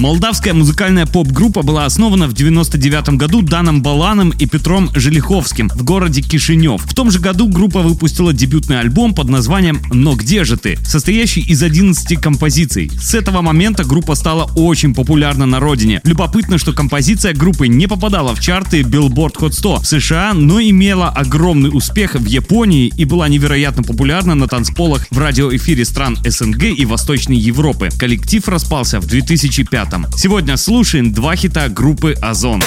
Молдавская музыкальная поп-группа была основана в 99 году Даном Баланом и Петром Желиховским в городе Кишинев. В том же году группа выпустила дебютный альбом под названием «Но где же ты?», состоящий из 11 композиций. С этого момента группа стала очень популярна на родине. Любопытно, что композиция группы не попадала в чарты Billboard Hot 100 в США, но имела огромный успех в Японии и была невероятно популярна на танцполах в радиоэфире стран СНГ и Восточной Европы. Коллектив распался в 2005 Сегодня слушаем два хита группы Озон.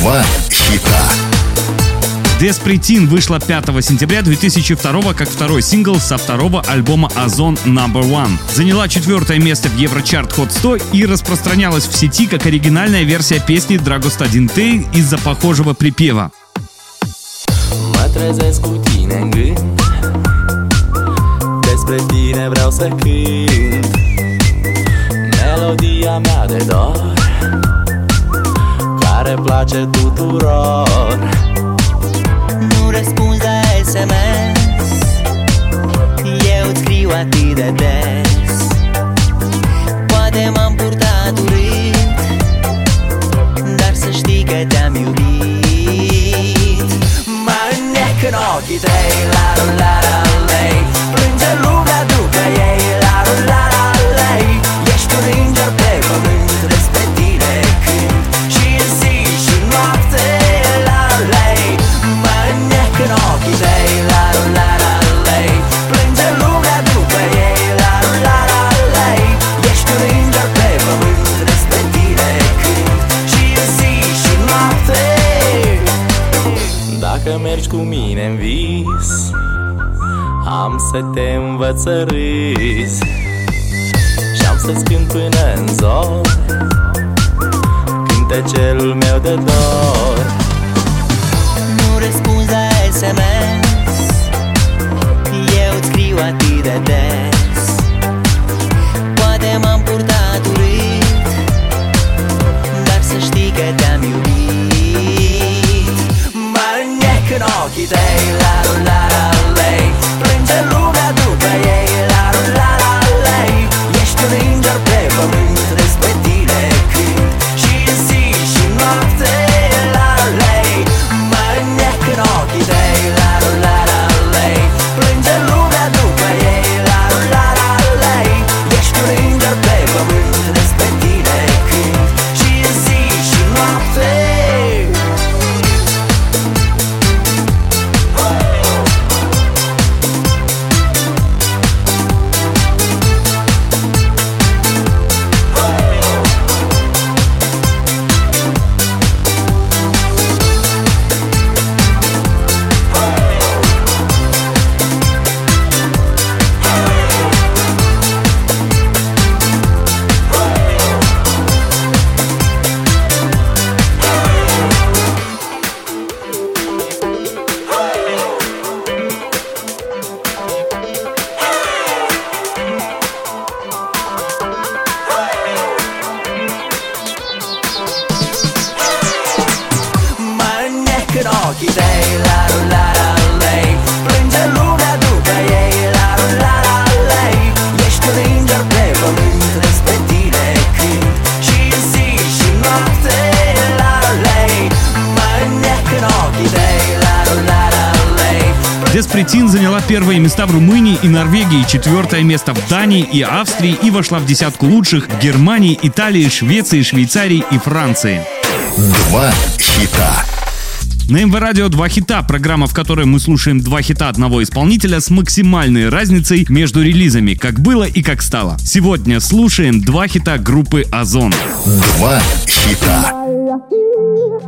Два хита. Деспретин вышла 5 сентября 2002 как второй сингл со второго альбома Озон Number One. Заняла четвертое место в Еврочарт Hot 100 и распространялась в сети как оригинальная версия песни Dragostea din Tei из-за похожего припева. Mă trezesc cu Melodia mea de dor Care place tuturor. Nu răspunzi la SMS Eu îți scriu atât de des. Poate m-am purtat urât Dar să știi că te-am iubit. Mă înnec în ochii tăi La la la să te învăț să râzi Și am să-ți cânt până în zor Cântecelul meu de dor. Nu răspunzi la SMS Eu îți scriu atât de des Something Деспретин заняла первые места в Румынии и Норвегии, четвертое место в Дании и Австрии и вошла в десятку лучших в Германии, Италии, Швеции, Швейцарии и Франции. Два хита. На МВ Радио два хита, программа, в которой мы слушаем два хита одного исполнителя с максимальной разницей между релизами, как было и как стало. Сегодня слушаем два хита группы Озон. Два хита.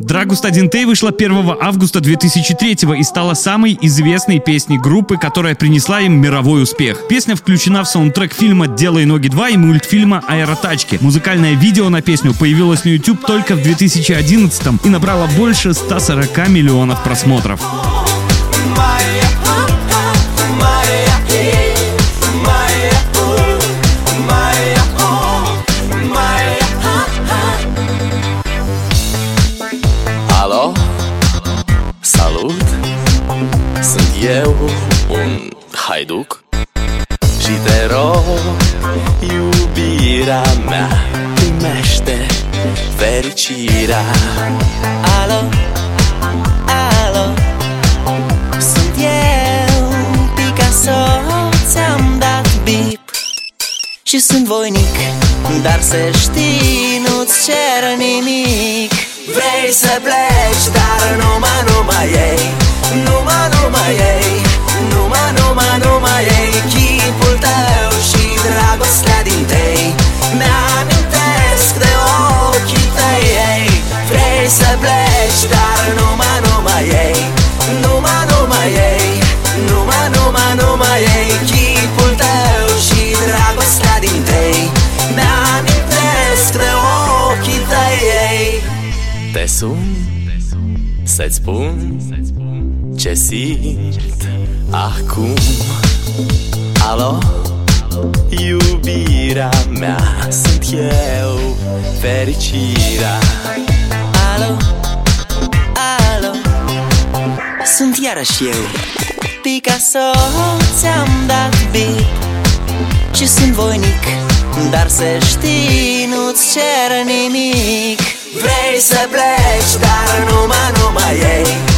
Драгуст 1 Тей вышла 1 августа 2003 и стала самой известной песней группы, которая принесла им мировой успех. Песня включена в саундтрек фильма «Делай ноги 2» и мультфильма «Аэротачки». Музыкальное видео на песню появилось на YouTube только в 2011 и набрало больше 140 40 миллионов просмотров. Алло, салют, Сангеу, он хайдук. Житеро, юбира, мя, ты меште, веричира. Алло, Și sunt voinic. Dar să știi, nu-ți cer nimic. Vrei să pleci, dar numai, numai ei Numai, numai ei sun să-ți spun ce simt acum. Alo, iubirea mea Sunt eu, fericirea. Alo, alo? Sunt iarăși eu Picasso Ți-am dat bip Și sunt voinic Dar să știi Nu-ți cer nimic Vrei să pleci, dar numai, numai ei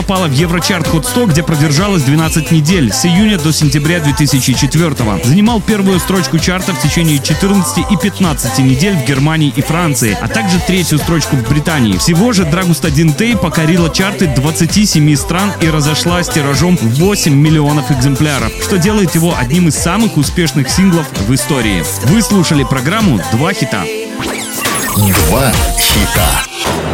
попала в Еврочарт Hot 100, где продержалась 12 недель, с июня до сентября 2004 Занимал первую строчку чарта в течение 14 и 15 недель в Германии и Франции, а также третью строчку в Британии. Всего же Драгуста Динте покорила чарты 27 стран и разошлась тиражом в 8 миллионов экземпляров, что делает его одним из самых успешных синглов в истории. Вы слушали программу «Два хита». Два хита.